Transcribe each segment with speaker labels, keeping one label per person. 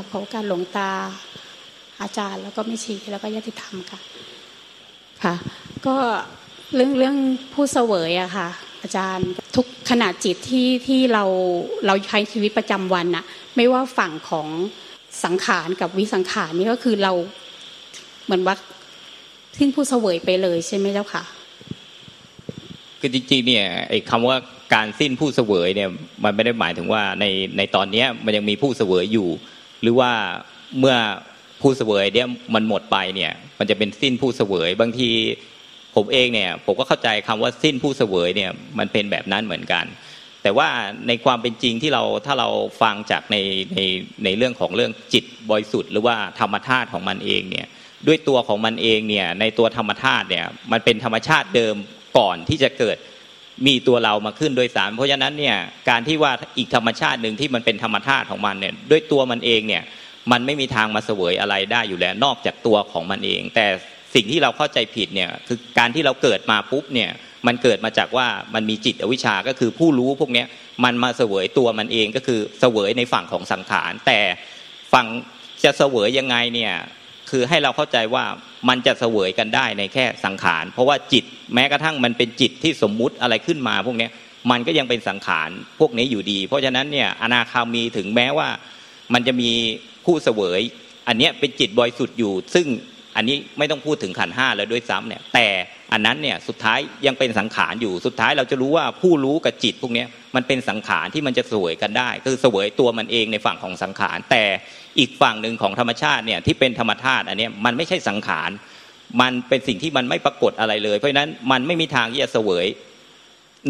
Speaker 1: กับขอการหลวงตาอาจารย์ แล้วก็ไม่ชีแล้วก็ยติธรรมค่ะ ค่ะ ก็เรื่องเรื่องผู้เสวยอะค่ะ อาจารย์ทุกขณะจิตที่ที่เราเราใช้ชีวิตประจำวันอะไม่ว่าฝั่งของสังขารกับวิสังขารนี่ก็คือเราเหมือนว่าทิ้งผู้เสวยไปเลยใช่ไหมเจ้าค่ะ
Speaker 2: คือจริงๆเนี่ยไอ้คำว่าการสิ้นผู้เสวยเนี่ยมันไม่ได้หมายถึงว่าในในตอนเนี้ยมันยังมีผู้เสวยอยู่ หรือว่าเมื่อผู้เสวยเนี่ยมันหมดไปเนี่ย มันจะเป็นสิ้นผู้เสวย บางทีผมเองเนี่ยผมก็เข้าใจคำว่าสิ้นผู้เสวยเนี่ยมันเป็นแบบนั้นเหมือนกัน แต่ว่าในความเป็นจริงที่เราถ้าเราฟังจากในในในเรื่องของเรื่องจิตบริสุทธิ์หรือว่าธรรมธาตุของมันเองเนี่ยด้วยตัวของมันเองเนี่ยในตัวธรรมธาตุเนี่ยมันเป็นธรรมชาติเดิมก่อนที่จะเกิด มีตัวเรามาขึ้นโดยสาร เพราะฉะนั้นเนี่ยการที่ว่าอีกธรรมชาติหนึ่งที่มันเป็นธรรมชาติของมันเนี่ยด้วยตัวมันเองเนี่ยมันไม่มีทางมาเสวยอะไรได้อยู่แล้วนอกจากตัวของมันเอง แต่สิ่งที่เราเข้าใจผิดเนี่ยคือการที่เราเกิดมาปุ๊บเนี่ยมันเกิดมาจากว่ามันมีจิตอวิชชาก็คือผู้รู้พวกนี้มันมาเสวยตัวมันเองก็คือเสวยในฝั่งของสังขาร แต่ฝั่งจะเสวยยังไงเนี่ยคือให้เราเข้าใจว่า มันจะเสวยกันได้ในแค่สังขาร เพราะว่าจิตแม้กระทั่งมันเป็นจิตที่สมมุติอะไรขึ้นมา พวกนี้มันก็ยังเป็นสังขารพวกนี้อยู่ดี เพราะฉะนั้นเนี่ยอนาคามีถึงแม้ว่ามันจะมีผู้เสวย อันนี้เป็นจิตบริสุทธิ์อยู่ ซึ่งอันนี้ไม่ต้องพูดถึงขันห้าแล้วด้วยซ้ำเนี่ยแต่ อันนั้นเนี่ยสุดท้ายยังเป็นสังขารอยู่สุดท้ายเราจะรู้ว่าผู้รู้กับจิตพวกนี้มันเป็นสังขารที่มันจะสวยกันได้ คือเสวยตัวมันเองในฝั่งของสังขาร แต่อีกฝั่งหนึ่งของธรรมชาติเนี่ยที่เป็นธรรมธาตุอันนี้มันไม่ใช่สังขาร มันเป็นสิ่งที่มันไม่ปรากฏอะไรเลย เพราะฉะนั้นมันไม่มีทางที่จะเสวย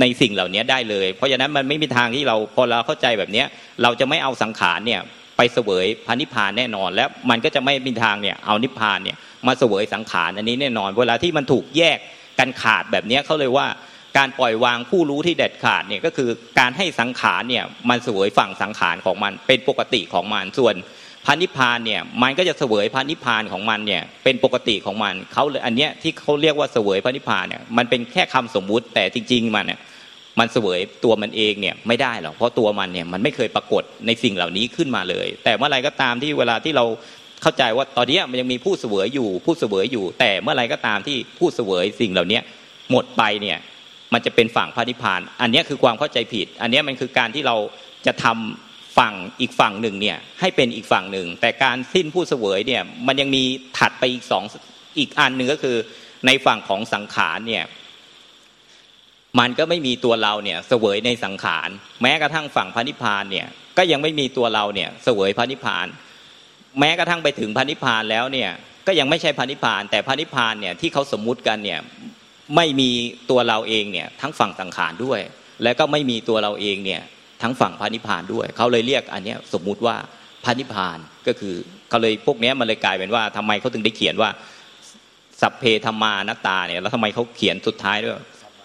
Speaker 2: ในสิ่งเหล่านี้ได้เลย เพราะฉะนั้นมันไม่มีทางที่เราพอเราเข้าใจแบบนี้เราจะไม่เอาสังขารเนี่ยไปเสวยพระนิพพานแน่นอน แล้วมันก็จะไม่มีทางเนี่ยเอานิพพานเนี่ย มาเสวยสังขารอันนี้แน่นอน เวลาที่มันถูกแยกกันขาดแบบนี้เขาเลยว่าการปล่อยวางผู้รู้ที่เด็ดขาดเนี่ยก็คือการให้สังขารเนี่ยมันเสวยฝั่งสังขารของมัน เป็นปกติของมันส่วนพระนิพานเนี่ยมันก็จะเสวยพระนิพานของมันเนี่ยเป็นปกติของมันเขาเลยอันเนี้ยที่เขาเรียกว่าเสวยพระนิพานเนี่ยมันเป็นแค่คำสมมุติแต่จริงๆมันเนี่ยมันเสวยตัวมันเองเนี่ยไม่ได้หรอกเพราะตัวมันเนี่ยมันไม่เคยปรากฏในสิ่งเหล่านี้ขึ้นมาเลย แต่เมื่อไรก็ตามที่เวลาที่เรา เข้าใจว่าตอนนี้มันยังมีผู้เสวยอยู่ ผู้เสวยอยู่ แต่เมื่อไรก็ตามที่ผู้เสวยสิ่งเหล่านี้หมดไปเนี่ยมันจะเป็นฝั่งพระนิพพาน อันนี้คือความเข้าใจผิด อันนี้มันคือการที่เราจะทำฝั่งอีกฝั่งหนึ่งเนี่ยให้เป็นอีกฝั่งหนึ่ง แต่การสิ้นผู้เสวยเนี่ยมันยังมีถัดไปอีกสองอีกอันหนึ่งก็คือในฝั่งของสังขารเนี่ยมันก็ไม่มีตัวเราเนี่ยเสวยในสังขาร แม้กระทั่งฝั่งพระนิพพานเนี่ยก็ยังไม่มีตัวเราเนี่ยเสวยพระนิพพาน แม้กระทั่งไปถึงพระนิพานแล้วเนี่ยก็ยังไม่ใช่พระนิพาน แต่พระนิพานเนี่ยที่เขาสมมุติกันเนี่ยไม่มีตัวเราเองเนี่ยทั้งฝั่งสังขารด้วย และก็ไม่มีตัวเราเองเนี่ยทั้งฝั่งพระนิพานด้วย เขาเลยเรียกอันนี้สมมุติว่าพระนิพานก็คือเขาเลยพวกนี้มันเลยกลายเป็นว่าทำไมเขาถึงได้เขียนว่าสัพเพธรรมานตตาเนี่ยแล้วทำไมเขาเขียนสุดท้ายด้วย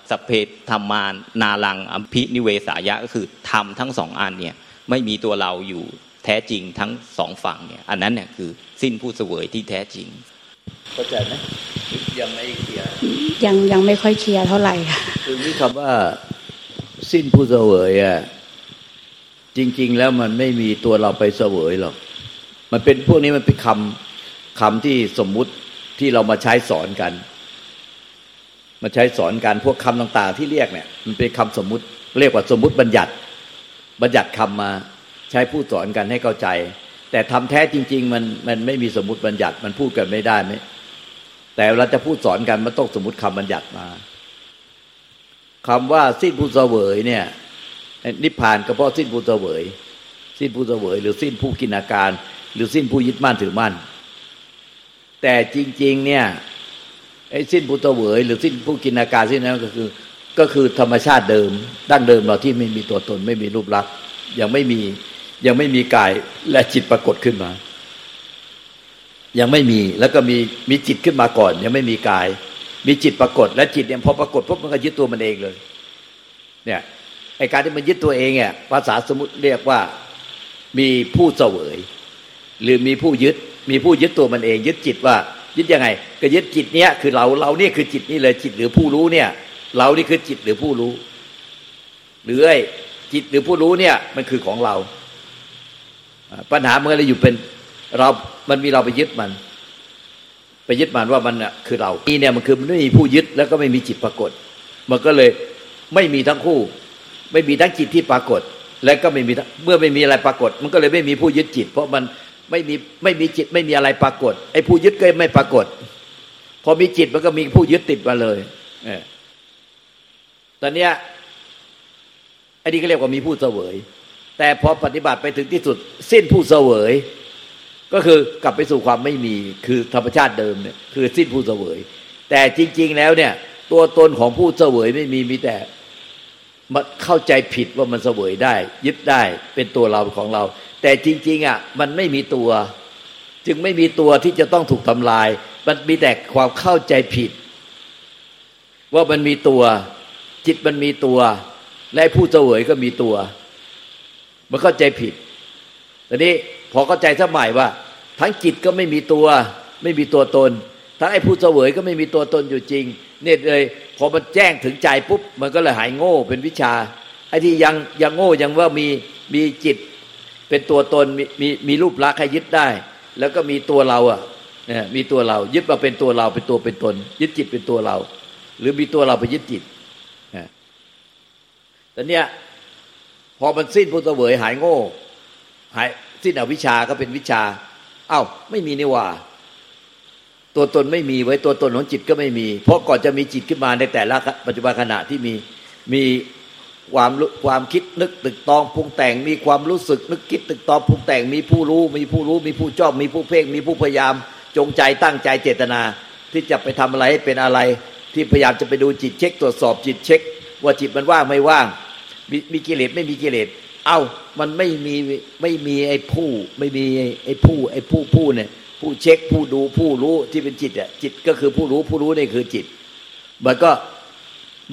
Speaker 2: สัพเพธรรมานาลังอัมพินิเวสายะก็คือทำทั้งสองอันเนี่ยไม่มีตัวเราอยู่ แท้จริงทั้งสองฝั่งเนี่ย อันนั้นเนี่ยคือสิ้นผู้เสวยที่แท้จริง
Speaker 3: เข้าใจไหมยังไม่เคลียร์
Speaker 1: ยังยังไม่ค่อยเคลียร์เท่าไหร่ค่ะ
Speaker 3: คือนี่คำว่า สิ้นผู้เสวยอะจริง ๆ แล้วมันไม่มีตัวเราไปเสวยหรอกมันเป็นพวกนี้มันเป็นคำคำที่สมมุติที่เรามาใช้สอนกัน มาใช้สอนกันพวกคำต่าง ๆ ที่เรียกเนี่ย มันเป็นคำสมมุติ เรียกว่าสมมุติบัญญัติ บัญญัติคำมาใช้พูดสอนกันให้เข้าใจ แต่ทำแท้จริง ๆ มันมันไม่มีสมมติบัญญัติมันพูดกันไม่ได้ไหมแต่เราจะพูดสอนกันมันต้องสมมติคำบัญญัติมาคำว่าสิ้นผู้เสวยเนี่ย นิพพานก็เพราะสิ้นผู้เสวย สิ้นผู้เสวย หรือสิ้นผู้กินอาการ หรือสิ้นผู้ยึดมั่นถือมั่น แต่จริง ๆ เนี่ยไอ้สิ้นผู้เสวย หรือสิ้นผู้กินอาการสิ้นนั้นก็คือก็คือธรรมชาติเดิม ดั้งเดิมเราที่ไม่มีตัวตนไม่มีรูปลักษณ์ยังไม่มี ยังไม่มีกายและจิตปรากฏขึ้นมา ยังไม่มีแล้วก็มีมีจิตขึ้นมาก่อน ยังไม่มีกาย มีจิตปรากฏ และจิตเนี่ยพอปรากฏปุ๊บมันก็ยึดตัวมันเองเลย เนี่ยไอการที่มันยึดตัวเองเนี่ยภาษาสมมติเรียกว่ามีผู้เสวย หรือมีผู้ยึด มีผู้ยึดตัวมันเอง ยึดจิตว่า ยึดยังไง ก็ยึดจิตเนี้ยคือเราเราเนี่ยคือจิตนี่เลยจิตหรือผู้รู้เนี่ย เรานี่คือจิตหรือผู้รู้หรือไอจิตหรือผู้รู้เนี่ยมันคือของเรา ปัญหามันก็เลยอยู่เป็นเรามันมีเราไปยึดมัน ไปยึดมันว่ามันคือเราอีเนี่ยมันคือมันไม่มีผู้ยึดแล้วก็ไม่มีจิตปรากฏ มันก็เลยไม่มีทั้งคู่ ไม่มีทั้งจิตที่ปรากฏ และก็ไม่มีเมื่อไม่มีอะไรปรากฏ มันก็เลยไม่มีผู้ยึดจิต เพราะมันไม่มีไม่มีจิตไม่มีอะไรปรากฏไอ้ผู้ยึดก็ไม่ปรากฏ พอมีจิตมันก็มีผู้ยึดติดมาเลยเออตอนเนี้ยอันนี้ก็เรียกว่ามีผู้เสวย แต่พอปฏิบัติไปถึงที่สุด สิ้นผู้เสวย ก็คือกลับไปสู่ความไม่มีคือธรรมชาติเดิมเนี่ยคือสิ้นผู้เสวย แต่จริง ๆ แล้วเนี่ย ตัวตนของผู้เสวยไม่มีมีแต่มาเข้าใจผิดว่ามันเสวยได้ ยึดได้เป็นตัวเราของเรา แต่จริง ๆอะมันไม่มีตัว จึงไม่มีตัวที่จะต้องถูกทำลาย มันมีแต่ความเข้าใจผิด ว่ามันมีตัว จิตมันมีตัว และผู้เสวยก็มีตัว มันเข้าใจผิดตอนนี้พอเข้าใจสมัยว่า ทั้งจิตก็ไม่มีตัว ไม่มีตัวตน ทั้งไอ้ผู้เสวยก็ไม่มีตัวตนอยู่จริง เนี่ยเลยพอมันแจ้งถึงใจปุ๊บมันก็เลยหายโง่เป็นวิชาไอ้ที่ยังยังโง่ยังว่ามีมีจิตเป็นตัวตนมีมีมีรูปลักษณ์ให้ยึดได้ แล้วก็มีตัวเราอะเนี่ยมีตัวเรายึดมาเป็นตัวเราเป็นตัวเป็นตน ยึดจิตเป็นตัวเรา หรือมีตัวเราไปยึดจิตแต่เนี้ย อมันสิ้นพุทธเวยหายโง่ หายสิ้นอวิชาก็เป็นวิชา เอา้า ไม่มีนี่ว่า ตัวตนไม่มีไว้ตัวตนของจิตก็ไม่มี เพราะก่อนจะมีจิตขึ้นมาในแต่ละปัจจุบันขณะที่มีมีความความคิดนึกตึกตองปรุงแต่งมีความรู้สึกนึกคิดตึกตองปรุงแต่งมีผู้รู้ มีผู้รู้ มีผู้ชอบ มีผู้เพ่งมีผู้พยายาม จงใจตั้งใจเจตนา ที่จะไปทำอะไรให้เป็นอะไร ที่พยายามจะไปดูจิตเช็ค ตรวจสอบจิตเช็ค ว่าจิตมันว่างไม่ว่าง มีมีกิเลสไม่มีกิเลสเอา้ามันไม่มีไม่มีไอ้ผู้ ไม่มีไอ้ผู้ไอ้ผู้ผู้เนี่ย ผู้เช็คผู้ดูผู้รู้ที่เป็นจิตอะจิตก็คือผู้รู้ผู้รู้นี่คือจิต มันก็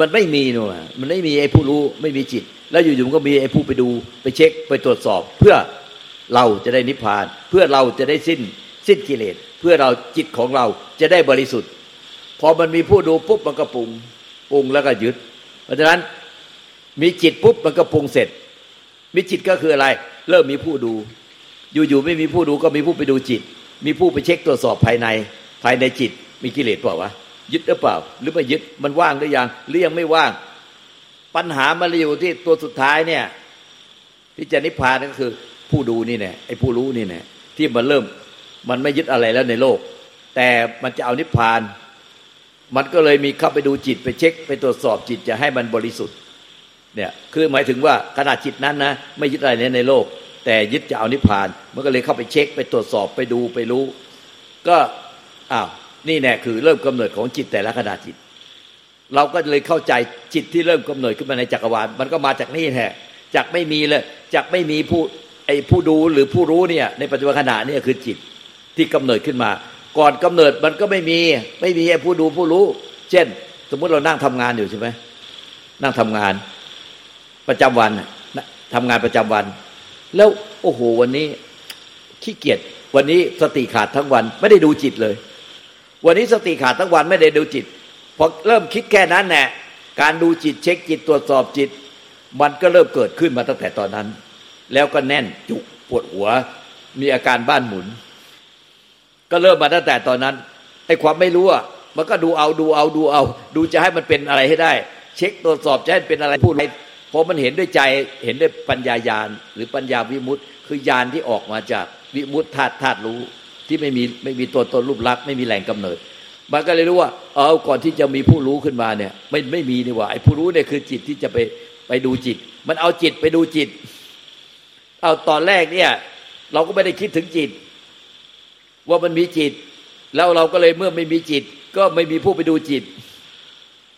Speaker 3: มันไม่มีหนูมันไม่มีไอ้ผู้รู้ไม่มีจิต แล้วอยู่ๆมันก็มีไอ้ผู้ไปดูไปเช็คไปตรวจสอบ เพื่อเราจะได้นิพพาน เพื่อเราจะได้สิ้นสิ้นกิเลสเพื่อเราจิตของเราจะได้บริสุทธิ์ พอมันมีผู้ดูปุ๊บมันก็ปรุงปรุงแล้วก็ยึด เพราะฉะนั้น มีจิตปุ๊บมันก็ปรุงเสร็จ มีจิตก็คืออะไร เริ่มมีผู้ดู อยู่ๆไม่มีผู้ดูก็มีผู้ไปดูจิต มีผู้ไปเช็คตรวจสอบภายใน ภายในจิต มีกิเลสเปล่าวะยึดหรือเปล่า หรือไม่ยึดมันว่างหรือยังหรือยังไม่ว่าง ปัญหามาอยู่ที่ตัวสุดท้ายเนี่ยที่จะนิพพานก็คือ ผู้ดูนี่แน่ไอ้ผู้รู้นี่แน่ที่มันเริ่มมันไม่ยึดอะไรแล้วในโลก แต่มันจะเอานิพพาน มันก็เลยมีเข้าไปดูจิตไปเช็ค ไปตรวจสอบจิตจะให้มันบริสุทธิ์ เนี่ยคือหมายถึงว่าขนาดจิตนั้นนะไม่ยึดอะไรในโลก แต่ยึดจะเอานิพพาน มันก็เลยเข้าไปเช็คไปตรวจสอบไปดูไปรู้ ก็อ้าวนี่แน่คือเริ่มกำเนิดของจิตแต่ละขนาดจิต เราก็เลยเข้าใจจิตที่เริ่มกำเนิดขึ้นมาในจักรวาลมันก็มาจากนี่แหละจากไม่มีเลยจากไม่มีผู้ไอ้ผู้ดูหรือผู้รู้เนี่ยในปัจจุบันขณะนี่คือจิตที่กำเนิดขึ้นมา ก่อนกำเนิดมันก็ไม่มีไม่มีไอ้ผู้ดูผู้รู้ เช่น สมมุติเรานั่งทำงานอยู่ใช่ไหมนั่งทำงาน ประจำวันทำงานประจำวัน แล้วโอ้โหวันนี้ขี้เกียจวันนี้สติขาดทั้งวัน ไม่ได้ดูจิตเลย วันนี้สติขาดทั้งวันไม่ได้ดูจิตพอเริ่มคิดแค่นั้นแหละการดูจิตเช็คจิตตรวจสอบจิต มันก็เริ่มเกิดขึ้นมาตั้งแต่ตอนนั้น แล้วก็แน่นจุกปวดหัว มีอาการบ้านหมุน ก็เริ่มมาตั้งแต่ตอนนั้นไอ้ความไม่รู้อะมันก็ดูเอาดูเอาดูเอา ดูจะให้มันเป็นอะไรให้ได้ เช็คตรวจสอบจะให้เป็นอะไรพูดอะไร พอมันเห็นด้วยใจเห็นด้วยปัญญายาณหรือปัญญาวิมุตต์คือญาณที่ออกมาจากวิมุตต์ธาตุธาตุรู้ที่ไม่มีไม่มีตัวตนรูปลักษณ์ไม่มีแหล่งกำเนิด มันก็เลยรู้ว่า เออก่อนที่จะมีผู้รู้ขึ้นมาเนี่ย ไม่ไม่มีนี่ว่าไอ้ผู้รู้เนี่ยคือจิตที่จะไปไปดูจิต มันเอาจิตไปดูจิต เอาตอนแรกเนี่ย เราก็ไม่ได้คิดถึงจิต ว่ามันมีจิต แล้วเราก็เลยเมื่อไม่มีจิต ก็ไม่มีผู้ไปดูจิต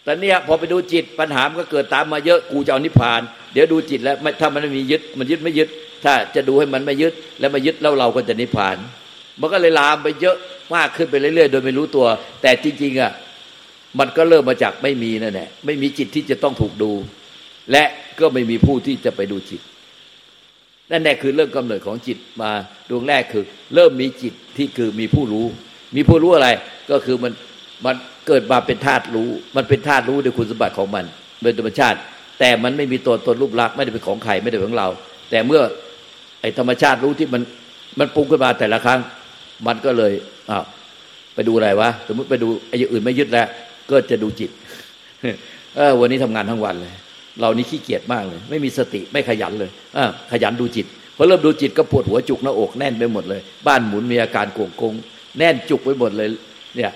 Speaker 3: แต่เนี่ยพอไปดูจิตปัญหามันก็เกิดตามมาเยอะกูจะเอานิพพาน เดี๋ยวดูจิตแล้วถ้ามันไม่มียึดมันยึดไม่ยึด ถ้าจะดูให้มันไม่ยึดแล้วมายึดแล้วเราก็จะนิพพาน มันก็เลยลามไปเยอะมากขึ้นไปเรื่อยๆ โดยไม่รู้ตัว แต่จริงๆอะมันก็เริ่มมาจากไม่มีนั่นแหละไม่มีจิตที่จะต้องถูกดู และก็ไม่มีผู้ที่จะไปดูจิตนั่นแหละคือเรื่องกำเนิดของจิตมาดวงแรกคือ เริ่มมีจิตที่คือมีผู้รู้ มีผู้รู้อะไรก็คือมันมัน เกิดมาเป็นธาตุรู้ มันเป็นธาตุรู้โดยคุณสมบัติของมันเป็นธรรมชาติ แต่มันไม่มีตัวตนรูปลักษณ์ไม่ได้เป็นของใครไม่ได้เป็นของเรา แต่เมื่ออ้ธรรมชาติรู้ที่มันมันปรุงขึ้นมาแต่ละครั้ง มันก็เลยอ้าวไปดูอะไรวะสมมติไปดูไอ้อย่างอื่นไม่ยึดแล้วก็จะดูจิต เออ วันนี้ทำงานทั้งวันเลย เรานี่ขี้เกียจมากเลย ไม่มีสติไม่ขยันเลยอขยันดูจิตพอเริ่มดูจิตก็ปวดหัวจุกหน้าอกแน่นไปหมดเลย บ้านหมุนมีอาการโกงกงแน่นจุกไปหมดเลย เนี่ย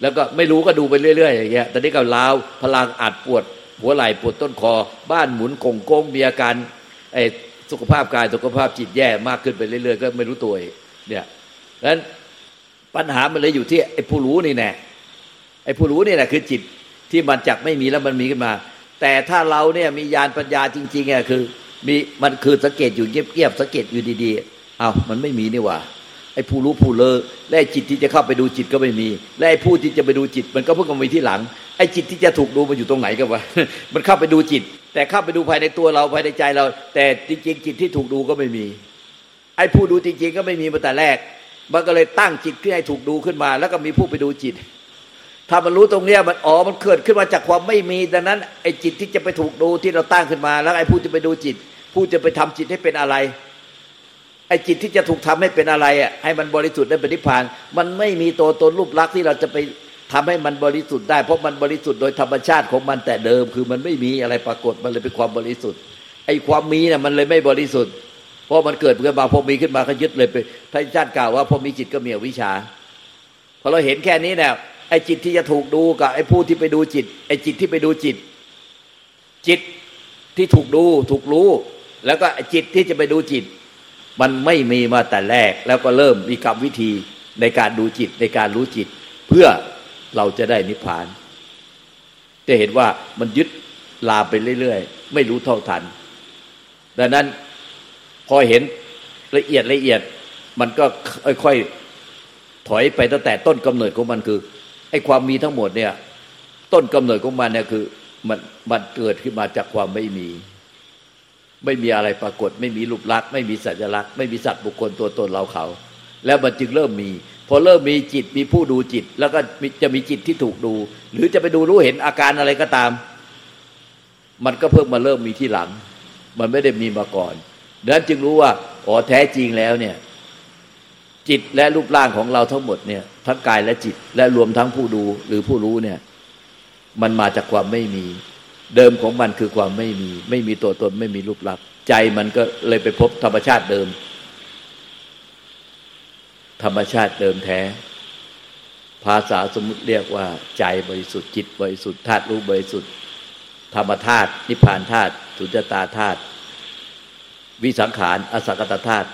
Speaker 3: แล้วก็ไม่รู้ก็ดูไปเรื่อยๆอย่างเงี้ยตอนนี้ก็ล้าวพลังอัดปวด หัวไหล่ปวดต้นคอ บ้านหมุนโกงกงมีอาการไอ้สุขภาพกายสุขภาพจิตแย่มากขึ้นไปเรื่อยๆ ก็ไม่รู้ตัวเนี่ยดังนั้นปัญหามันเลยอยู่ที่ไอ้ผู้รู้นี่แน่ไอ้ผู้รู้นี่แหละคือจิตที่มันจักไม่มีแล้วมันมีขึ้นมา แต่ถ้าเราเนี่ยมีญาณปัญญาจริงๆอะคือ มีมันคือสังเกตอยู่เงียบๆสังเกตอยู่ดีๆเอา้ามันไม่มีนี่ว่า ไอ้ผู้รู้ผู้เลอและจิตที่จะเข้าไปดูจิตก็ไม่มี และไอ้ผู้ที่จะไปดูจิต มันก็เพิ่งมามีที่หลัง ไอ้จิตที่จะถูกดูมันอยู่ตรงไหนกันวะมันเข้าไปดูจิต แต่เข้าไปดูภายในตัวเราภายในใจเรา แต่จริงๆจิตที่ถูกดูก็ไม่มี ไอ้ผู้ดูจริงๆก็ไม่มีมาแต่แรก มันก็เลยตั้งจิตขึ้นให้ถูกดูขึ้นมา แล้วก็มีผู้ไปดูจิต ถ้ามันรู้ตรงเนี้ยมันอ๋อมันเกิดขึ้นมาจากความไม่มีดังนั้นไอ้จิตที่จะไปถูกดูที่เราตั้งขึ้นมา แล้วไอ้ผู้จะไปดูจิต ผู้จะไปทำจิตให้เป็นอะไร ไอ้จิตที่จะถูกทำให้เป็นอะไรอะให้มันบริสุทธิ์ได้เป็นนิพพาน มันไม่มีตัวตนรูปลักษณ์ที่เราจะไปทำให้มันบริสุทธิ์ได้ เพราะมันบริสุทธิ์โดยธรรมชาติของมันแต่เดิม คือมันไม่มีอะไรปรากฏมันเลยเป็นความบริสุทธิ์ ไอ้ความมีเนี่ยมันเลยไม่บริสุทธิ์ เพราะมันเกิดขึ้นมาพอมีขึ้นมาก็ยึดเลยไปท่านชาติกล่าวว่าพอมีจิตก็มีวิชาพอเราเห็นแค่นี้เนี่ยไอ้จิตที่จะถูกดูกับไอ้ผู้ที่ไปดูจิต ไอ้จิตที่ไปดูจิต จิตที่ถูกดูถูกรู้ แล้วก็จิตที่จะไปดูจิต มันไม่มีมาแต่แรก แล้วก็เริ่มมีกรรมวิธีในการดูจิตในการรู้จิต เพื่อเราจะได้นิพพาน จะเห็นว่ามันยึดลาไปเรื่อยๆ ไม่รู้เท่าทัน ดังนั้นพอเห็นละเอียดละเอียด มันก็ค่อยๆถอยไปตั้งแต่ต้นกำเนิดของมันคือไอ้ความมีทั้งหมดเนี่ย ต้นกำเนิดของมันเนี่ยคือมันมันเกิดขึ้นมาจากความไม่มี ไม่มีอะไรปรากฏ ไม่มีรูปลักษณ์ไม่มีสัญลักษณ์ไม่มีสัตว์บุคคลตัวตนเราเขา แล้วมันจึงเริ่มมี พอเริ่มมีจิตมีผู้ดูจิต แล้วก็จะมีจิตที่ถูกดู หรือจะไปดูรู้เห็นอาการอะไรก็ตาม มันก็เพิ่งมาเริ่มมีที่หลัง มันไม่ได้มีมาก่อนดังนั้นจึงรู้ว่าอ๋อแท้จริงแล้วเนี่ย จิตและรูปร่างของเราทั้งหมดเนี่ยทั้งกายและจิตและรวมทั้งผู้ดูหรือผู้รู้เนี่ย มันมาจากความไม่มี เดิมของมันคือความไม่มี ไม่มีตัวตนไม่มีรูปลักษณ์ใจมันก็เลยไปพบธรรมชาติเดิม ธรรมชาติเดิมแท้ ภาษาสมมติเรียกว่า ใจบริสุทธิ์จิตบริสุทธิ์ธาตุรู้บริสุทธิ์ ธรรมธาตุนิพพานธาตุสุญญตาธาตุวิสังขารอสังกตธาตุ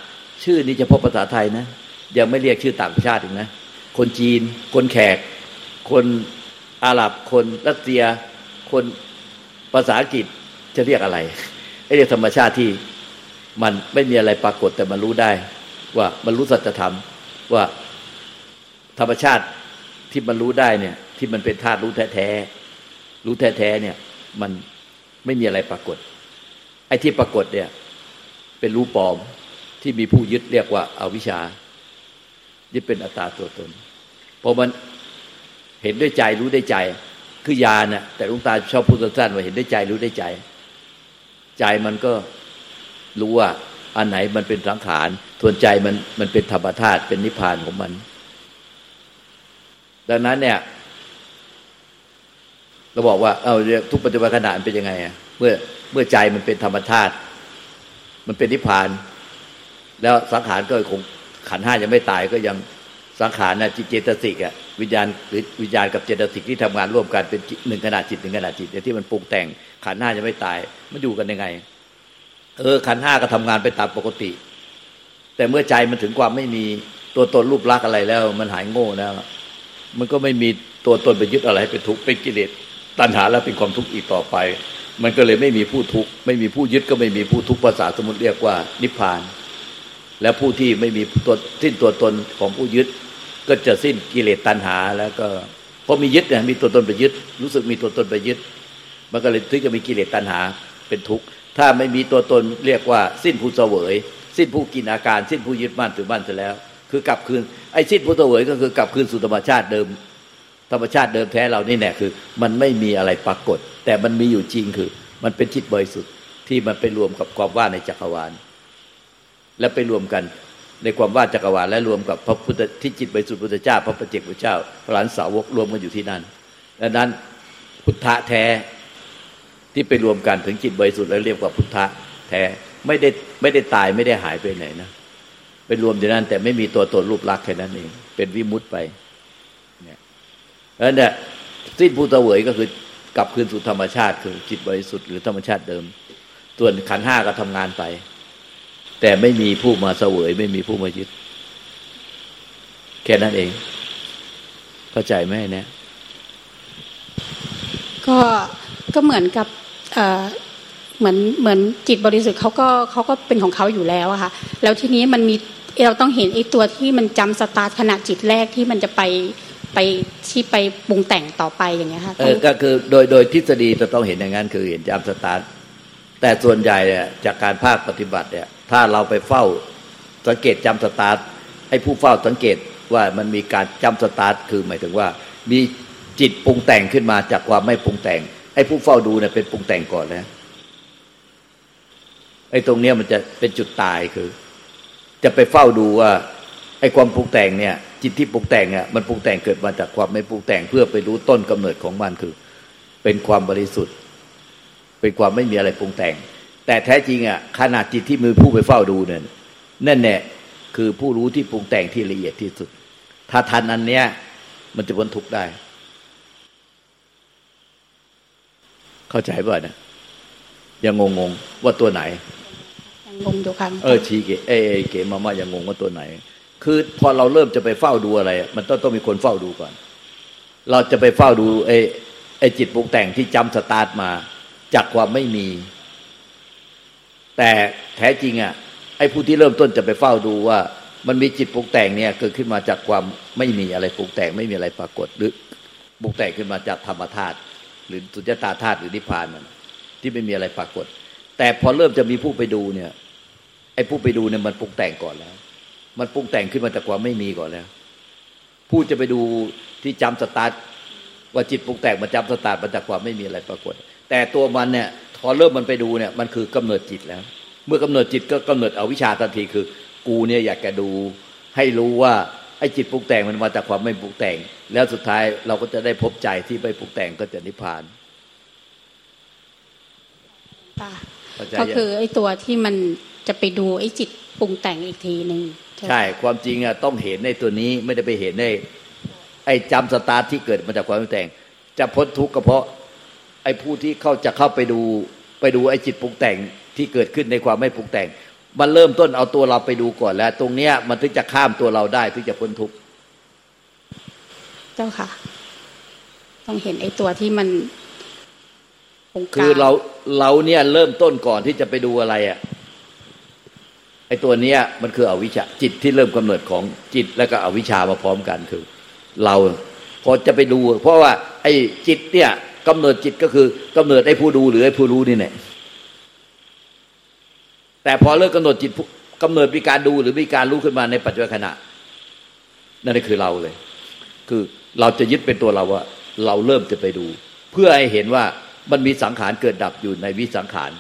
Speaker 3: ชื่อนี้เฉพาะภาษาไทยนะ ยังไม่เรียกชื่อต่างประเทศถึงนะ คนจีน คนแขก คนอาหรับคนรัสเซีย คน ภาษาอังกฤษจะเรียกอะไรไอ้เรียกธรรมชาติที่มันไม่มีอะไรปรากฏแต่มันรู้ได้ ว่ามันรู้สัจธรรมว่าธรรมชาติที่มันรู้ได้เนี่ย ที่มันเป็นธาตุรู้แท้ๆรู้แท้ๆเนี่ย มันไม่มีอะไรปรากฏ ไอ้ที่ปรากฏเนี่ย เป็นรู้ปลอมที่มีผู้ยึดเรียกว่าอาวิชชานี่เป็นอัตตาตัวตนพอมันเห็นด้วยใจรู้ได้ใจ คือยาเนะ่ะแต่ลุงตาชอบพูดสั้นๆว่าเห็นได้ใจรู้ได้ใจ ใจมันก็รู้ว่า อันไหนมันเป็นสังขารทวนใจมันมันเป็นธรรมธาตุเป็นนิพพานของมัน ดังนั้นเนี่ย เราบอกว่า เอาทุกปัจจุบันขณะเป็นยังไงอะเมื่อเมื่อใจมันเป็นธรรมธาตุมันเป็นนิพพาน แล้วสังขารก็คงขันห้ายังไม่ตายก็ยัง สังขารนะจิตเจตสิกอะวิญญาณหรือวิญญาณกับเจตสิกที่ทำงานร่วมกันเป็นหนึ่งขนาดจิตหนึ่งขนาดจิตที่มันปรุงแต่งขันห้ายังไม่ตายมันอยู่กันยังไง เออขันห้าก็ทำงานไปตามปกติ แต่เมื่อใจมันถึงความไม่มีตัวตนรูปลักษณ์อะไรแล้ว มันหายโง่แล้วมันก็ไม่มีตัวตนไปยึดอะไรเป็นทุกข์เป็นกิเลสตัณหาแล้วเป็นความทุกข์อีกต่อไป มันก็เลยไม่มีผู้ทุกข์ไม่มีผู้ยึดก็ไม่มีผู้ทุกข์ภาษาสมุติเรียกว่านิพพาน และผู้ที่ไม่มีตัวสิ้นตัวตนของผู้ยึด ก็จะสิ้นกิเลสตัณหา แล้วก็เพราะมียึดเนี่ยมีตัวตนไปยึด รู้สึกมีตัวตนไปยึด มันก็เลยถึงจะมีกิเลสตัณหาเป็นทุกข์ถ้าไม่มีตัวตนเรียกว่า สิ้นผู้เสวย สิ้นผู้กินอาการ สิ้นผู้ยึดมั่นถือมั่นเสร็จแล้ว คือกลับคืนไอ้สิ้นผู้เสวยก็คือกลับคืนสู่ธรรมชาติเดิม ธรรมชาติเดิมแท้เรานี่แน่คือ มันไม่มีอะไรปรากฏ แต่มันมีอยู่จริงคือ มันเป็นจิตบริสุทธิ์ที่มันไปรวมกับความว่าในจักรวาล แล้วไปรวมกัน ในความว่าจักรวาลและรวมกับพระพุทธที่จิตบริสุทธิ์พุทธเจ้า พระประเจกพุทธเจ้า พระหลานสาวกรวมกันอยู่ที่นั่นดังนั้นพุทธะแท้ที่ไปรวมกันถึงจิตบริสุทธิ์แล้วเรียกว่าพุทธะแท้ไม่ได้ไม่ได้ตายไม่ได้หายไปไหนนะเป็นรวมอยู่นั้นแต่ไม่มีตัวตนรูปลักษณ์แค่นั้นเองเป็นวิมุตไปเนี่ยแล้วเนี่ยสิ้นผู้เสวยก็คือกลับคืนสู่ธรรมชาติคือจิตบริสุทธิ์หรือธรรมชาติเดิม ส่วนขันห้าก็ทำงานไป แต่ไม่มีผู้มาเสวย ไม่มีผู้มายึด แค่นั้นเอง เข้าใจไหมเนี่ย
Speaker 1: ก็ก็เหมือนกับเอ่อเหมือนเหมือนจิตบริสุทธิ์เขาก็เขาก็เป็นของเขาอยู่แล้วอะค่ะแล้วทีนี้มันมีเราต้องเห็นไอ้ตัวที่มันจำสตาร์ทขณะจิตแรกที่มันจะไปไปที่ไปปรุงแต่งต่อไปอย่างเงี้ยค่ะ
Speaker 3: เออก็คือโดยโดยทฤษฎีจะต้องเห็นอย่างนั้นคือเห็นจำสตาร์ท แต่ส่วนใหญ่เนี่ยจากการภาคปฏิบัติเนี่ย ถ้าเราไปเฝ้าสังเกตจำสตาร์ทให้ผู้เฝ้าสังเกตว่ามันมีการจำสตาร์ทคือหมายถึงว่า มีจิตปรุงแต่งขึ้นมาจากความไม่ปรุงแต่งไอ้ผู้เฝ้าดูเนี่ยเป็นปรุงแต่งก่อนนะไอ้ตรงเนี้ยมันจะเป็นจุดตายคือ จะไปเฝ้าดูว่าไอ้ความปรุงแต่งเนี่ย จิตที่ปรุงแต่งอะมันปรุงแต่งเกิดมาจากความไม่ปรุงแต่งเพื่อไปรู้ต้นกำเนิดของมันคือ เป็นความบริสุทธิ์ เป็นความไม่มีอะไรปรุงแต่ง แต่แท้จริงอะขนาดจิตที่มือผู้ไปเฝ้าดูเนี่ยนั่นแน่คือผู้รู้ที่ปรุงแต่งที่ละเอียดที่สุด ถ้าทันอันเนี้ย มันจะพ้นทุกข์ได้ เข้าใจป่ะนะยังงงๆว่าตัวไหน
Speaker 1: ยังงงอยู่ค่ะ
Speaker 3: เออชีเกเอเอเกมามายังงงว่าตัวไหน คือพอเราเริ่มจะไปเฝ้าดูอะไร มันต้องต้องมีคนเฝ้าดูก่อน เราจะไปเฝ้าดูไอ้ไอ้จิตปรุงแต่งที่จำสตาร์ทมา จากความไม่มี แต่แท้จริงอะไอ้ผู้ที่เริ่มต้นจะไปเฝ้าดูว่า มันมีจิตปรุงแต่งเนี่ยเกิดขึ้นมาจากความไม่มีอะไรปรุงแต่งไม่มีอะไรปรากฏหรือปรุงแต่งขึ้นมาจากธรรมธาตุหรือสุญญตาธาตุหรือนิพพานมันที่ไม่มีอะไรปรากฏ แต่พอเริ่มจะมีผู้ไปดูเนี่ยไอ้ผู้ไปดูเนี่ยมันปรุงแต่งก่อนแล้ว มันปรุงแต่งขึ้นมาจากความไม่มีก่อนแล้ว ผู้จะไปดูที่จำสตาร์ทว่าจิตปรุงแต่งมันจำสตาร์ทมาจากความไม่มีอะไรปรากฏ แต่ตัวมันเนี่ยพอเริ่มมันไปดูเนี่ยมันคือกำเนิดจิตแล้ว เมื่อกำเนิดจิตก็กำเนิดเอาวิชาทันทีคือ กูเนี่ยอยากจะดู ให้รู้ว่าไอ้จิตปรุงแต่งมันมาจากความไม่ปรุงแต่ง แล้วสุดท้ายเราก็จะได้พบใจที่ไม่ปรุงแต่งก็จะนิพพาน
Speaker 1: ค่ะ
Speaker 3: เข้าใจ
Speaker 1: ก็
Speaker 3: ยัง
Speaker 1: คือไอ้ตัวที่มันจะไปดูไอ้จิตปรุงแต่งอีกทีหนึ่งใช่ไหม
Speaker 3: ใช่ ความจริงอะต้องเห็นในตัวนี้ไม่ได้ไปเห็นในไอ้จำสตาร์ทที่เกิดมาจากความไม่แต่ง จะพ้นทุกข์ก็เพราะไอ้ผู้ที่เข้าจะเข้าไปดูไปดูไอ้จิตปรุงแต่งที่เกิดขึ้นในความไม่ปรุงแต่ง มันเริ่มต้นเอาตัวเราไปดูก่อนแล้ว ตรงเนี้ยมันถึงจะข้ามตัวเราได้ถึงจะพ้นทุกข์
Speaker 1: เจ้าค่ะ ต้องเห็นไอ้ตัวที่มันงก
Speaker 3: คือเราเราเนี่ยเริ่มต้นก่อนที่จะไปดูอะไรอะไอ้ตัวเนี้ยมันคืออวิชชาจิตที่เริ่มกำเนิดของจิตแล้วก็อวิชชามาพร้อมกันคือ เราพอจะไปดู เพราะว่า ไอ้จิตเนี่ย กำเนิดจิตก็คือกำเนิดไอ้ผู้ดูหรือไอ้ผู้รู้นี่แหละแต่พอเลิกกำหนดจิตกำเนิดมีการดูหรือมีการรู้ขึ้นมาในปัจจุบันขณะ นั่นคือเราเลย คือเราจะยึดเป็นตัวเราว่า เราเริ่มจะไปดู เพื่อให้เห็นว่ามันมีสังขารเกิดดับอยู่ในวิสังขาร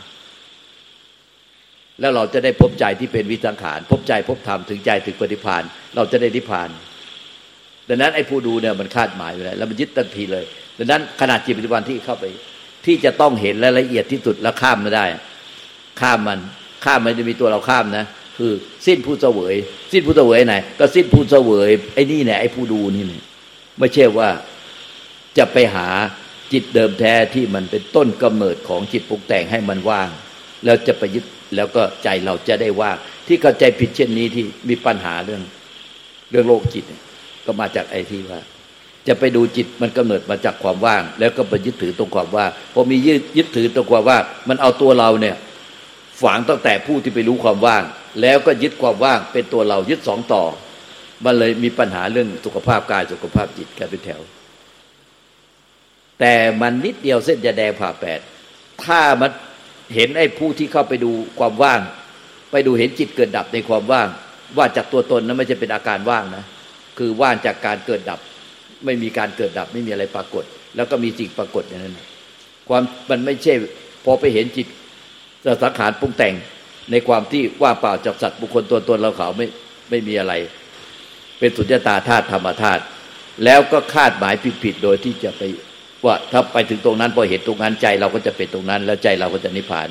Speaker 3: แล้วเราจะได้พบใจที่เป็นวิสังขาร พบใจพบธรรมถึงใจถึงปฏิพานเราจะได้นิพพานดังนั้นไอ้ผู้ดูเนี่ยมันคาดหมายอยู่แล้วแล้วมันยึดทันทีเลย ดังนั้นขนาดจิตปัจจุบันที่เข้าไป ที่จะต้องเห็นและละเอียดที่สุดแล้วข้ามไม่ได้ ข้ามมันข้ามมันจะมีตัวเราข้ามนะ คือสิ้นผู้เสวย สิ้นผู้เสวยไหน ก็สิ้นผู้เสวยไอ้นี่แหละไอ้ผู้ดูนี่เนี่ยไม่ใช่ว่าจะไปหาจิตเดิมแท้ที่มันเป็นต้นกำเนิดของจิตปรุงแต่งให้มันว่าง แล้วจะไปยึดแล้วก็ใจเราจะได้ว่างที่เข้าใจผิดเช่นนี้ที่มีปัญหาเรื่องเรื่องโลกจิตก็มาจากไอ้ที่ว่า จะไปดูจิตมันกำเนิดมาจากความว่าง แล้วก็ไปยึดถือตรงความว่างพอมียึดยึดถือตรงความว่างมันเอาตัวเราเนี่ยฝังตั้งแต่ผู้ที่ไปรู้ความว่าง แล้วก็ยึดความว่างเป็นตัวเรายึดสองต่อ มันเลยมีปัญหาเรื่องสุขภาพกายสุขภาพจิตกันเป็นแถว แต่มันนิดเดียวเส้นจะแดงผ่าแปดถ้ามันเห็นไอ้ผู้ที่เข้าไปดูความว่าง ไปดูเห็นจิตเกิดดับในความว่าง ว่าจากตัวตนนั้นไม่ใช่เป็นอาการว่างนะ คือว่างจากการเกิดดับ ไม่มีการเกิดดับไม่มีอะไรปรากฏ แล้วก็มีสิ่งปรากฏอย่างนั้น ความมันไม่ใช่พอไปเห็นจิตสังขารปรุงแต่งในความที่ว่าเปล่าจากสัตว์บุคคลตัวตนเราเขาไม่ไม่มีอะไร เป็นสุญญตาธาตุธรรมธาตุแล้วก็คาดหมายผิดๆโดยที่จะไปว่าถ้าไปถึงตรงนั้นพอเห็นตรงนั้นใจเราก็จะเป็นตรงนั้น แล้วใจเราก็จะนิพพาน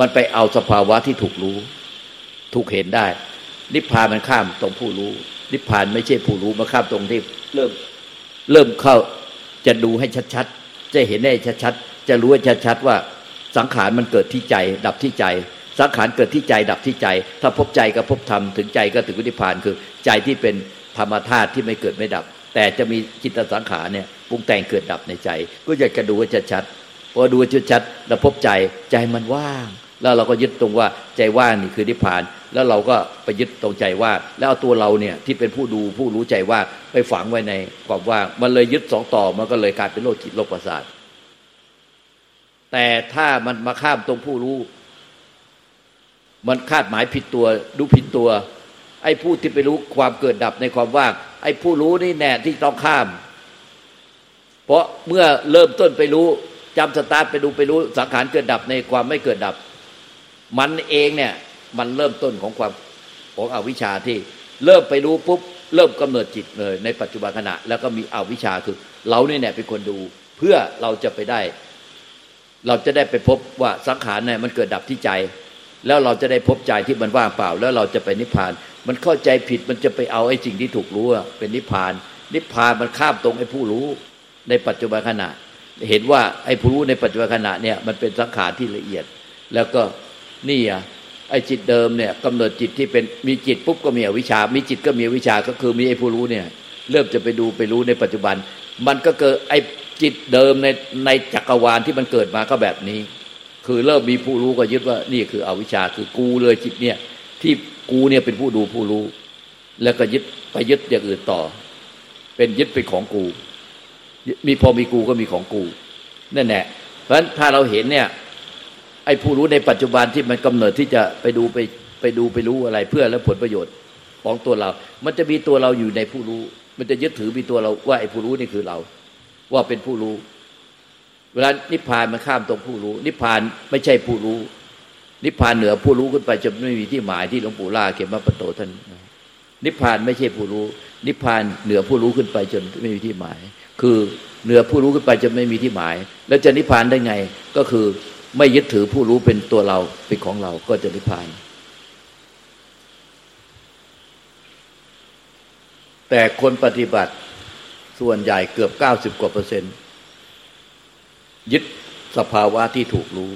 Speaker 3: มันไปเอาสภาวะที่ถูกรู้ ถูกเห็นได้ นิพพานมันข้ามตรงผู้รู้ นิพพานไม่ใช่ผู้รู้มาข้ามตรงที่เริ่ม เริ่มเข้าจะดูให้ชัดๆ จะเห็นได้ชัดๆ จะรู้ให้ชัดๆว่าสังขารมันเกิดที่ใจ ดับที่ใจ สังขารเกิดที่ใจ ดับที่ใจ ถ้าพบใจก็พบธรรมถึงใจก็ถึงวินิพานคือใจที่เป็นธรรมธาตุที่ไม่เกิดไม่ดับ แต่จะมีจิตสังขารเนี่ยปรุงแต่งเกิดดับในใจ ก็อยากจะดูให้ชัดๆพอดูชัดๆแล้วพบใจใจมันว่าง แล้วเราก็ยึดตรงว่าใจว่างนี่คือนิพพาน แล้วเราก็ไปยึดตรงใจว่างแล้วเอาตัวเราเนี่ยที่เป็นผู้ดูผู้รู้ใจว่างไปฝังไว้ในความว่างมันเลยยึดสองต่อมันก็เลยกลายเป็นโรคจิตโรคประสาทแต่ถ้ามันมาข้ามตรงผู้รู้ มันคาดหมายผิดตัวดูผิดตัว ไอ้ผู้ที่ไปรู้ความเกิดดับในความว่าง ไอ้ผู้รู้นี่แน่ที่ต้องข้าม เพราะเมื่อเริ่มต้นไปรู้จำสตาร์ทไปดูไปรู้สังขารเกิดดับในความไม่เกิดดับ มันเองเนี่ยมันเริ่มต้นของความของอวิชชาที่เริ่มไปรู้ปุ๊บเริ่มกำเนิดจิตเลย ในปัจจุบันขณะ แล้วก็มีอวิชชาคือ เราเนี่ยเป็นคนดูเพื่อเราจะไปได้ เราจะได้ไปพบว่าสังขารเนี่ยมันเกิดดับที่ใจ แล้วเราจะได้พบใจที่มันว่างเปล่า แล้วเราจะไปนิพพาน มันเข้าใจผิดมันจะไปเอาไอ้สิ่งที่ถูกรู้เป็นนิพพาน นิพพานมันข้ามตรงไอ้ผู้รู้ในปัจจุบันขณะ เห็นว่าไอ้ผู้รู้ในปัจจุบันขณะเนี่ยมันเป็นสังขารที่ละเอียด แล้วก็ นี่อะไอ้จิตเดิมเนี่ยกำเนิดจิตที่เป็นมีจิตปุ๊บก็มีอวิชา มีจิตก็มีวิชาก็คือมีไอ้ผู้รู้เนี่ยเริ่มจะไปดูไปรู้ในปัจจุบัน มันก็เกิดไอ้จิตเดิมในในจักรวาลที่มันเกิดมาก็แบบนี้ คือเริ่มมีผู้รู้ก็ยึดว่านี่คืออวิชชาคือกูเลยจิตเนี่ยที่กูเนี่ยเป็นผู้ดูผู้รู้ แล้วก็ยึดไปยึดอย่างอื่นต่อ เป็นยึดเป็นของกู มีพอมีกูก็มีของกูนั่นแหละเพราะฉะนั้นถ้าเราเห็นเนี่ย ไอ้ผู้รู้ในปัจจุบันที่มันกำเนิดที่จะไปดูไปไปดูไปรู้อะไรเพื่อแล้วผลประโยชน์ของตัวเรา มันจะมีตัวเราอยู่ในผู้รู้ มันจะยึดถือมีตัวเราว่าไอ้ผู้รู้นี่คือเรา ว่าเป็นผู้รู้ เวลานิพพานมันข้ามตรงผู้รู้ นิพพานไม่ใช่ผู้รู้ นิพพานเหนือผู้รู้ขึ้นไปจะไม่มีที่หมายที่หลวงปู่ล่าเก็บมาปโตท่านนิพพานไม่ใช่ผู้รู้ นิพพานเหนือผู้รู้ขึ้นไปจนไม่มีที่หมาย คือเหนือผู้รู้ขึ้นไปจะไม่มีที่หมาย แล้วจะนิพพานได้ไงก็คือ ไม่ยึดถือผู้รู้เป็นตัวเราเป็นของเราก็จะนิพพาน แต่คนปฏิบัติส่วนใหญ่เกือบเก้าสิบกว่าเปอร์เซ็นต์ยึดสภาวะที่ถูกรู้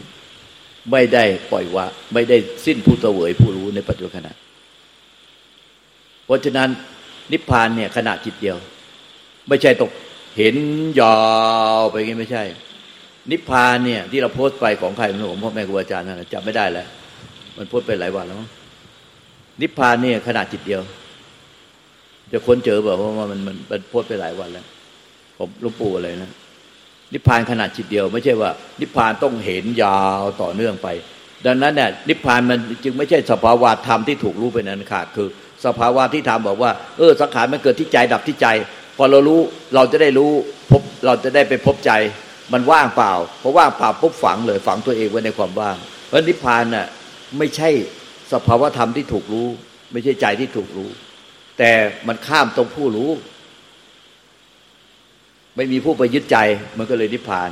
Speaker 3: ไม่ได้ปล่อยวะ ไม่ได้สิ้นผู้เสวยผู้รู้ในปัจจุบันขณะเพราะฉะนั้นนิพพานเนี่ยขณะจิตเดียว ไม่ใช่ตกเห็นยาวไปงี้ไม่ใช่ นิพพานเนี่ย ที่เราโพสต์ไปของใครไม่รู้ผมพ่อแม่ครูอาจารย์นั่นจำไม่ได้แล้ว มันโพสต์ไปหลายวันแล้วนิพพานเนี่ยขณะจิตเดียว จะค้นเจอแบบว่ามันมันมันโพ้นไปหลายวันแล้วผมลุงปู่อะไรนะนิพพานขนาดจิตเดียว ไม่ใช่ว่า นิพพานต้องเห็นยาวต่อเนื่องไป ดังนั้นเนี่ยนิพพานมันจึงไม่ใช่สภาวะธรรมที่ถูกรู้เป็นอันขาดคือ สภาวะที่ธรรมบอกว่า เออสังขารมันเกิดที่ใจดับที่ใจ พอเรารู้เราจะได้รู้พบเราจะได้ไปพบใจ มันว่างเปล่าเพอว่างเปล่าปุ๊บฝังเลยฝังตัวเองไว้ในความว่างเพราะนิพพานน่ะไม่ใช่สภาวธรรมที่ถูกรู้ ไม่ใช่ใจที่ถูกรู้ แต่มันข้ามตรงผู้รู้ ไม่มีผู้ไปยึดใจมันก็เลยนิพพาน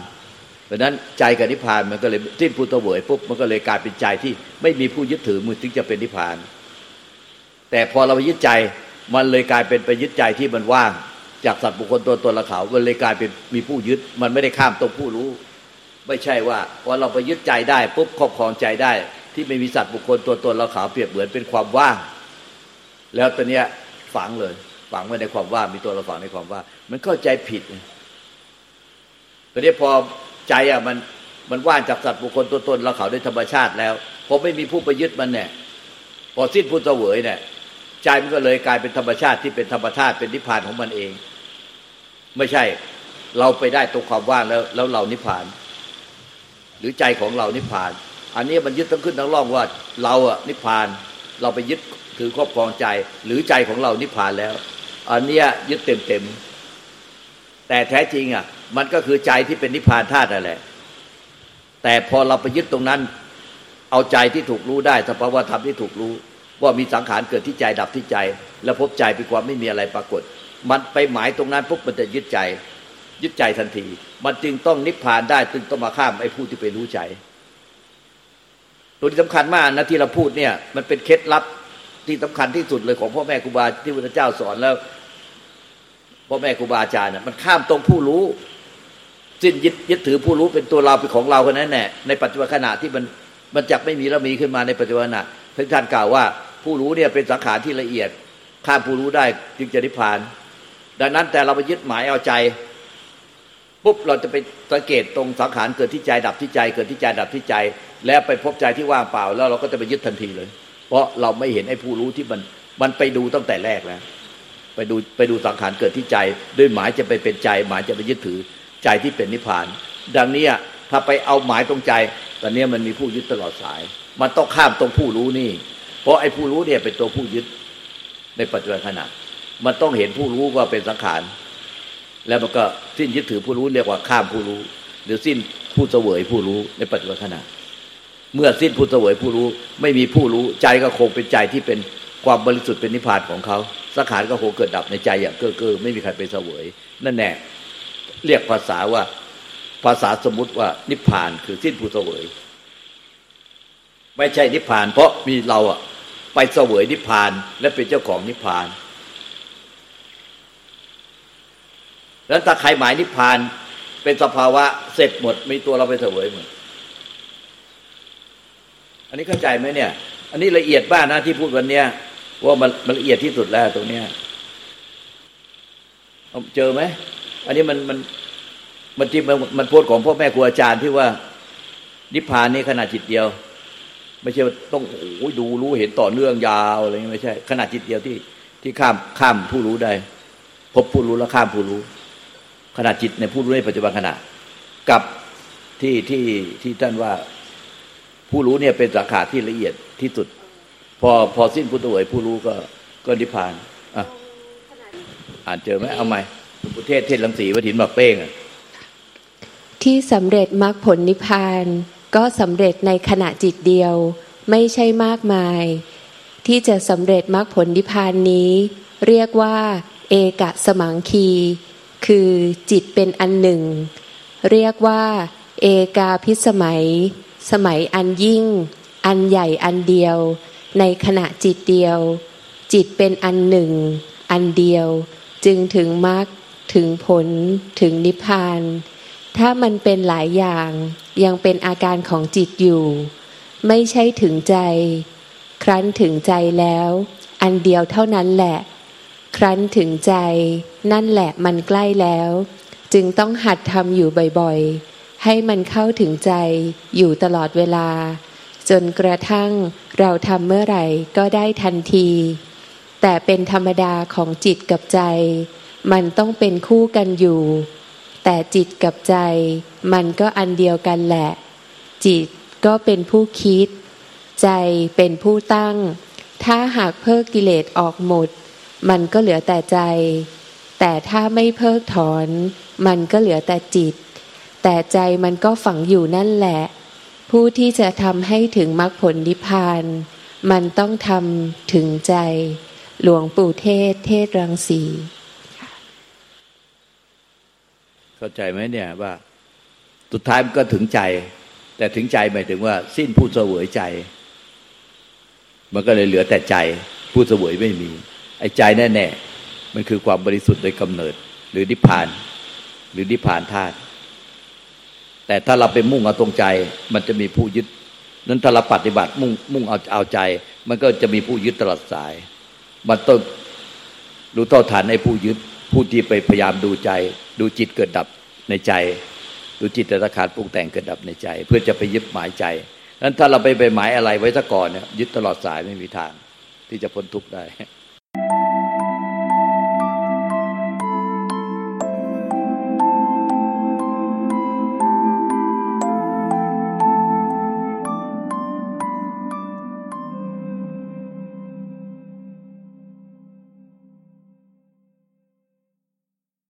Speaker 3: เพราะนั้นใจกับนิพพานมันก็เลยสิ้นผู้ตเวยปุ๊บมันก็เลยกลายเป็นใจที่ไม่มีผู้ยึดถือมือถึงจะเป็นนิพพาน แต่พอเราไปยึดใจมันเลยกลายเป็นไปยึดใจที่มันว่าง จากสัตว์บุคคลตัวตนละเขามันเลยกลายเป็นมีผู้ยึด มันไม่ได้ข้ามตรงผู้รู้ ไม่ใช่ว่าพอเราไปยึดใจได้ปุ๊บครอบครองใจได้ ที่ไม่มีสัตว์บุคคลตัวตนละเขาเปรียบเหมือนเป็นความว่าง แล้วตอนเนี้ยฝังเลย ฝังไว้ในความว่างมีตัวเราฝังในความว่างมันเข้าใจผิดตอนนี้พอใจอะมันมันว่างจากสัตว์บุคคลตัวตนเราเขาด้วยธรรมชาติแล้วพอไม่มีผู้ไปยึดมันเนี่ยพอสิ้นพุทธเวยเนี่ยใจมันก็เลยกลายเป็นธรรมชาติที่เป็นธรรมชาติเป็นนิพพานของมันเอง ไม่ใช่เราไปได้ตรงความว่างแล้ว แล้วเรานิพพาน หรือใจของเรานิพพาน อันนี้มันยึดทั้งขึ้นทั้งล่องว่า เราอะนิพพาน เราไปยึดคือครอบครองใจ หรือใจของเรานิพพานแล้ว อันเนี้ยยึดเต็มเต็มแต่แท้จริงอะมันก็คือใจที่เป็นนิพพานธาตุนั่นแหละ แต่พอเราไปยึดตรงนั้น เอาใจที่ถูกรู้ได้สภาวะธรรมที่ถูกรู้ ว่ามีสังขารเกิดที่ใจดับที่ใจ แล้วพบใจเป็นความไม่มีอะไรปรากฏ มันไปหมายตรงนั้นปุ๊บมันจะยึดใจ ยึดใจทันที มันจึงต้องนิพพานได้จึงต้องมาข้ามไอ้ผู้ที่ไปรู้ใจตัวที่สำคัญมากนะที่เราพูดเนี่ย มันเป็นเคล็ดลับที่สำคัญที่สุดเลยของพ่อแม่ครูบาที่พระเจ้าสอนแล้วพ่อแม่ครูบาอาจารย์มันข้ามตรงผู้รู้สิ้นยึดยึดถือผู้รู้เป็นตัวเราเป็นของเราคนนั้นแน่ในปัจจุบันขณะที่มันมันจักไม่มีแล้วมีขึ้นมาในปัจจุบันขณะท่านกล่าวว่า ผู้รู้เนี่ยเป็นสังขารที่ละเอียด ข้ามผู้รู้ได้จึงจะนิพพาน ดังนั้นแต่เราไปยึดหมายเอาใจปุ๊บเราจะไปสังเกตตรงสังขารเกิดที่ใจดับที่ใจ เกิดที่ใจดับที่ใจ แล้วไปพบใจที่ว่างเปล่า แล้วเราก็จะไปยึดทันทีเลย เพราะเราไม่เห็นไอ้ผู้รู้ที่มันมันไปดูตั้งแต่แรกแล้ว ไปดูไปดูสังขารเกิดที่ใจ ด้วยหมายจะไปเป็นใจ หมายจะไปยึดถือใจที่เป็นนิพพาน ดังนี้ถ้าไปเอาหมายตรงใจตอนนี้มันมีผู้ยึดตลอดสาย มันต้องข้ามตรงผู้รู้นี่ เพราะไอ้ผู้รู้เนี่ยเป็นตัวผู้ยึดในปัจจุบันขณะ มันต้องเห็นผู้รู้ว่าเป็นสังขาร แล้วมันก็สิ้นยึดถือผู้รู้เรียกว่าข้ามผู้รู้ หรือสิ้นผู้เสวยผู้รู้ในปัจจุบันขณะ เมื่อสิ้นผู้เสวยผู้รู้ ไม่มีผู้รู้ใจก็คงเป็นใจที่เป็นความบริสุทธิ์เป็นนิพพานของเขาสังขารก็คงเกิดดับในใจอย่างเก้อเก้อไม่มีใครไปเสวย นั่นแน่เรียกภาษาว่าภาษาสมมติว่านิพพานคือสิ้นผู้เสวย ไม่ใช่นิพพาน เพราะมีเราอะไปเสวยนิพพานและเป็นเจ้าของนิพพาน แล้วถ้าใครหมายนิพพานเป็นสภาวะเสร็จหมดมีตัวเราไปเสวยหมดอันนี้เข้าใจไหมเนี่ย อันนี้ละเอียดบ้างนะที่พูดวันเนี้ยว่ามันมันละเอียดที่สุดแล้วตรงเนี้ยเจอไหมอันนี้มันมันมันที่มันมันพูดของพ่อแม่ครูอาจารย์ที่ว่า นิพพานนี่ขนาดจิตเดียว ไม่ใช่ต้องโอ้ยดูรู้เห็นต่อเนื่องยาวอะไรเงี้ยไม่ใช่ขนาดจิตเดียวที่ที่ข้ามข้ามผู้รู้ได้ พบผู้รู้แล้วข้ามผู้รู้ ขนาดจิตในผู้รู้ในปัจจุบันขณะ กับที่ที่ที่ท่านว่าผู้รู้เนี่ยเป็นสาขาที่ละเอียดที่สุด พอพอสิ้นพุทธวยผู้รู้ก็ก็นิพพานอะอ่านเจอไหมเอาใหม่พุทเทศเทศลังสีวัถินบักเป้งอะ
Speaker 4: ที่สำเร็จมรรคผลนิพพาน ก็สำเร็จในขณะจิตเดียว ไม่ใช่มากมาย ที่จะสำเร็จมรรคผลนิพพานนี้ เรียกว่า เอกะสมังคี คือจิตเป็นอันหนึ่ง เรียกว่า เอกาพิสมัย สมัยอันยิ่ง อันใหญ่อันเดียว ในขณะจิตเดียว จิตเป็นอันหนึ่ง อันเดียว จึงถึงมรรคถึงผล ถึงนิพพาน ถ้ามันเป็นหลายอย่างยังเป็นอาการของจิตอยู่ ไม่ใช่ถึงใจ ครั้นถึงใจแล้ว อันเดียวเท่านั้นแหละ ครั้นถึงใจ นั่นแหละมันใกล้แล้ว จึงต้องหัดทำอยู่บ่อยๆ ให้มันเข้าถึงใจอยู่ตลอดเวลา จนกระทั่งเราทำเมื่อไหร่ก็ได้ทันที แต่เป็นธรรมดาของจิตกับใจ มันต้องเป็นคู่กันอยู่ แต่จิตกับใจ มันก็อันเดียวกันแหละ จิตก็เป็นผู้คิด ใจเป็นผู้ตั้ง ถ้าหากเพิกกิเลสออกหมด มันก็เหลือแต่ใจ แต่ถ้าไม่เพิกถอน มันก็เหลือแต่จิต แต่ใจมันก็ฝังอยู่นั่นแหละ ผู้ที่จะทำให้ถึงมรรคผลนิพพาน มันต้องทำถึงใจ หลวงปู่เทศ เทศรังสี
Speaker 3: เข้าใจไหมเนี่ยว่าสุดท้ายมันก็ถึงใจ แต่ถึงใจหมายถึงว่า สิ้นผู้เสวยใจ มันก็เลยเหลือแต่ใจ ผู้เสวยไม่มี อ้ใจแน่ๆ มันคือความบริสุทธิ์โดยกำเนิด หรือนิพพาน หรือนิพพานธาตุแต่ถ้าเราไปมุ่งเอาตรงใจ มันจะมีผู้ยึด นั้นถ้าเราปฏิบัติมุ่งมุ่งเอาเอาใจ มันก็จะมีผู้ยึดตลอดสาย มันต้องรู้เท่าทันในผู้ยึด ผู้ที่ไปพยายามดูใจ ดูจิตเกิดดับในใจ ดูจิตแต่ละขาดปรุงแต่งเกิดดับในใจ เพื่อจะไปยึดหมายใจนั้นถ้าเราไปไปหมายอะไรไว้ซะก่อนเนี่ยยึดตลอดสายไม่มีทางที่จะพ้นทุกข์ได้